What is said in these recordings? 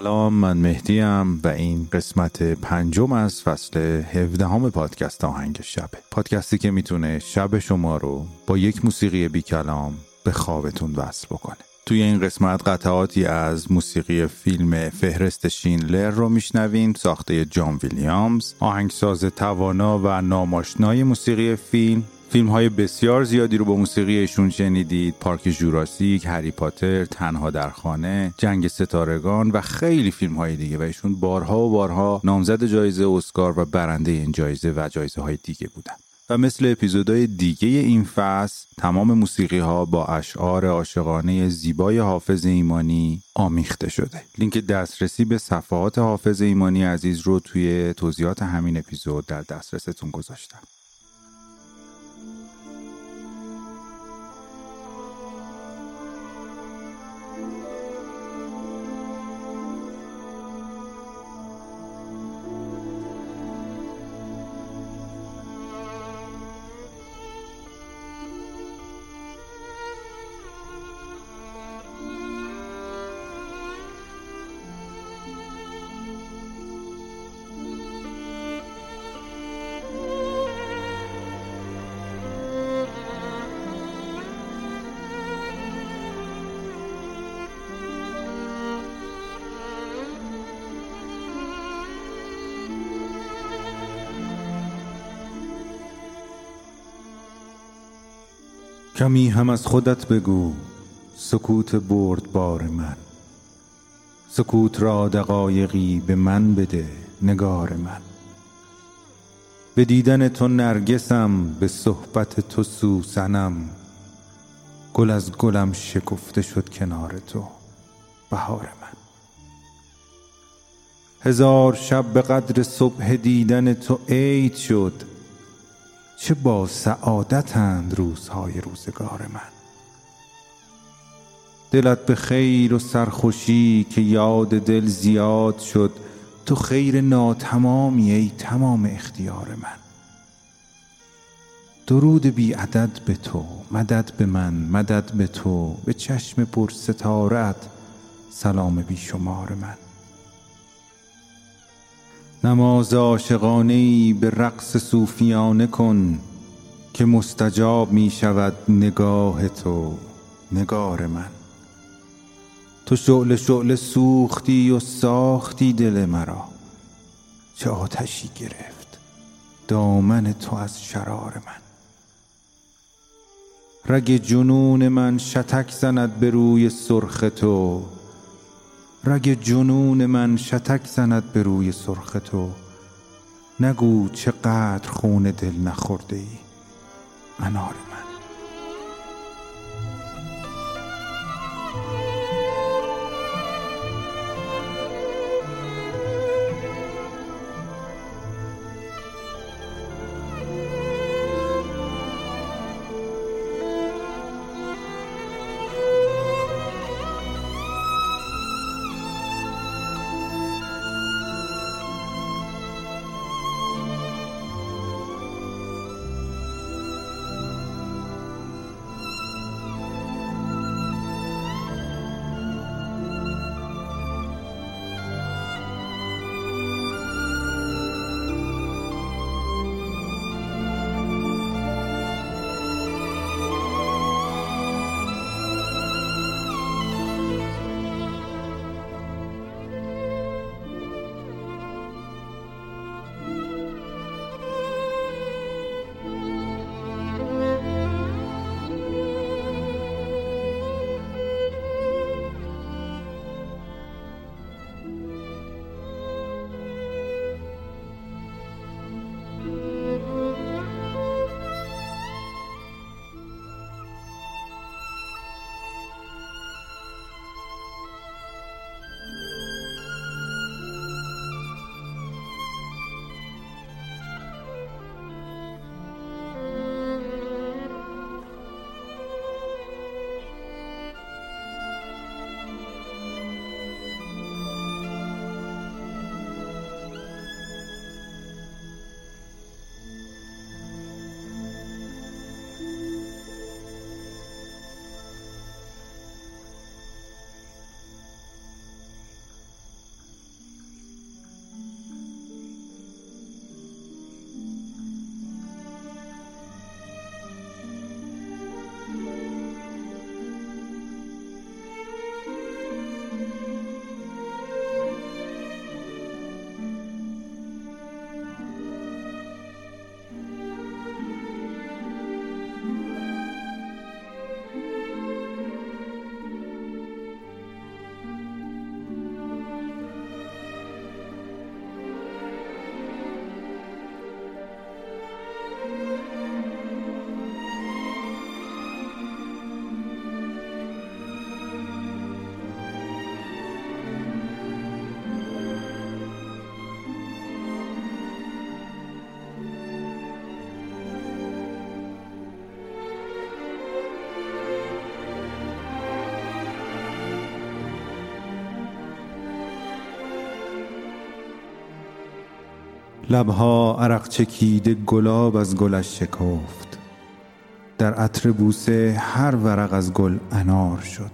سلام من مهدیم و این قسمت پنجم از فصل هفدهم پادکست آهنگ شبه پادکستی که می‌تونه شب شما رو با یک موسیقی بی کلام به خوابتون وصل بکنه. توی این قسمت قطعاتی از موسیقی فیلم فهرست شینلر رو میشنویم ساخته جان ویلیامز آهنگساز توانا و ناماشنای موسیقی فیلم. فیلم های بسیار زیادی رو با موسیقی ایشون شنیدید. پارک جوراسیک، هری پاتر، تنها در خانه، جنگ ستارگان و خیلی فیلم های دیگه. و ایشون بارها و بارها نامزد جایزه اسکار و برنده این جایزه و جایزه های دیگه بودن. و مثل اپیزودهای دیگه این فصل تمام موسیقی ها با اشعار عاشقانه زیبای حافظ ایمانی آمیخته شده. لینک دسترسی به صفحات حافظ ایمانی عزیز رو توی توضیحات همین اپیزود در دسترستون گذاشتم. کمی هم از خودت بگو سکوت برد بار من. سکوت را دقایقی به من بده نگار من. به دیدن تو نرگسم به صحبت تو سوسنم. گل از گلم شکفته شد کنار تو بهار من. هزار شب به قدر صبح دیدن تو عید شد. چه با سعادتند روزهای روزگار من. دلت به خیر و سرخوشی که یاد دل زیاد شد تو خیر ناتمامی ای تمام اختیار من. درود بی عدد به تو مدد به من مدد به تو به چشم پر ستارت سلام بی شمار من. نماز عاشقانه ای به رقص صوفیانه کن که مستجاب می شود نگاه تو نگار من. تو شعله شعله سوختی و ساختی دل مرا. چه آتشی گرفت دامن تو از شرار من. رگ جنون من شتک زند به روی سرخ تو. رگ جنون من شتک زند به روی سرخ تو. نگو چقدر خون دل نخورده ای. انار لبها عرق چکیده گلاب از گلش شکفت. در عطر بوسه هر ورق از گل انار شد.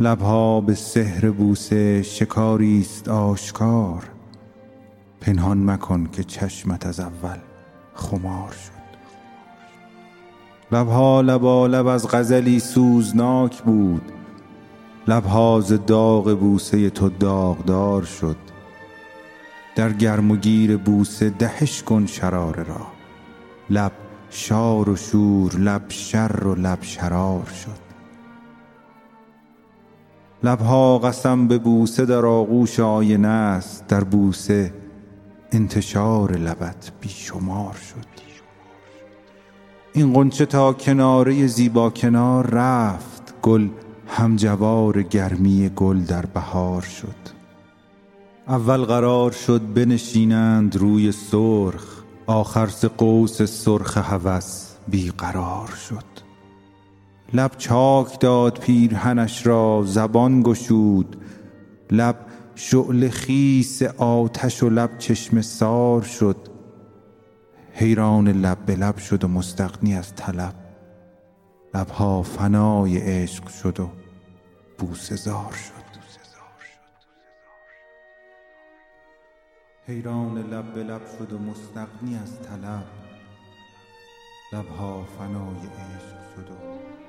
لبها به سحر بوسه شکاری است آشکار. پنهان مکن که چشمت از اول خمار شد. لبها لبا لب از غزلی سوزناک بود. لبها ز داغ بوسه تو داغدار شد. در گرم و گیر بوسه دهش کن شرار را. لب شار و شور لب شر و لب شرار شد. لبها قسم به بوسه در آغوش آینه است در بوسه انتشار لبت بیشمار شد. این قنچه تا کناره زیبا کنار رفت گل همجوار گرمی گل در بهار شد. اول قرار شد بنشینند روی سرخ آخر ز قوس سرخ هوس بیقرار شد. لب چاک داد پیرهنش را زبان گشود. لب شعله خیس آتش و لب چشم سار شد. حیران لب به لب شد و مستغنی از طلب. لبها فنای عشق شد و بوسه زار شد. حیران لب به لب شد و مستغنی از طلب. لبها فنای عشق شد و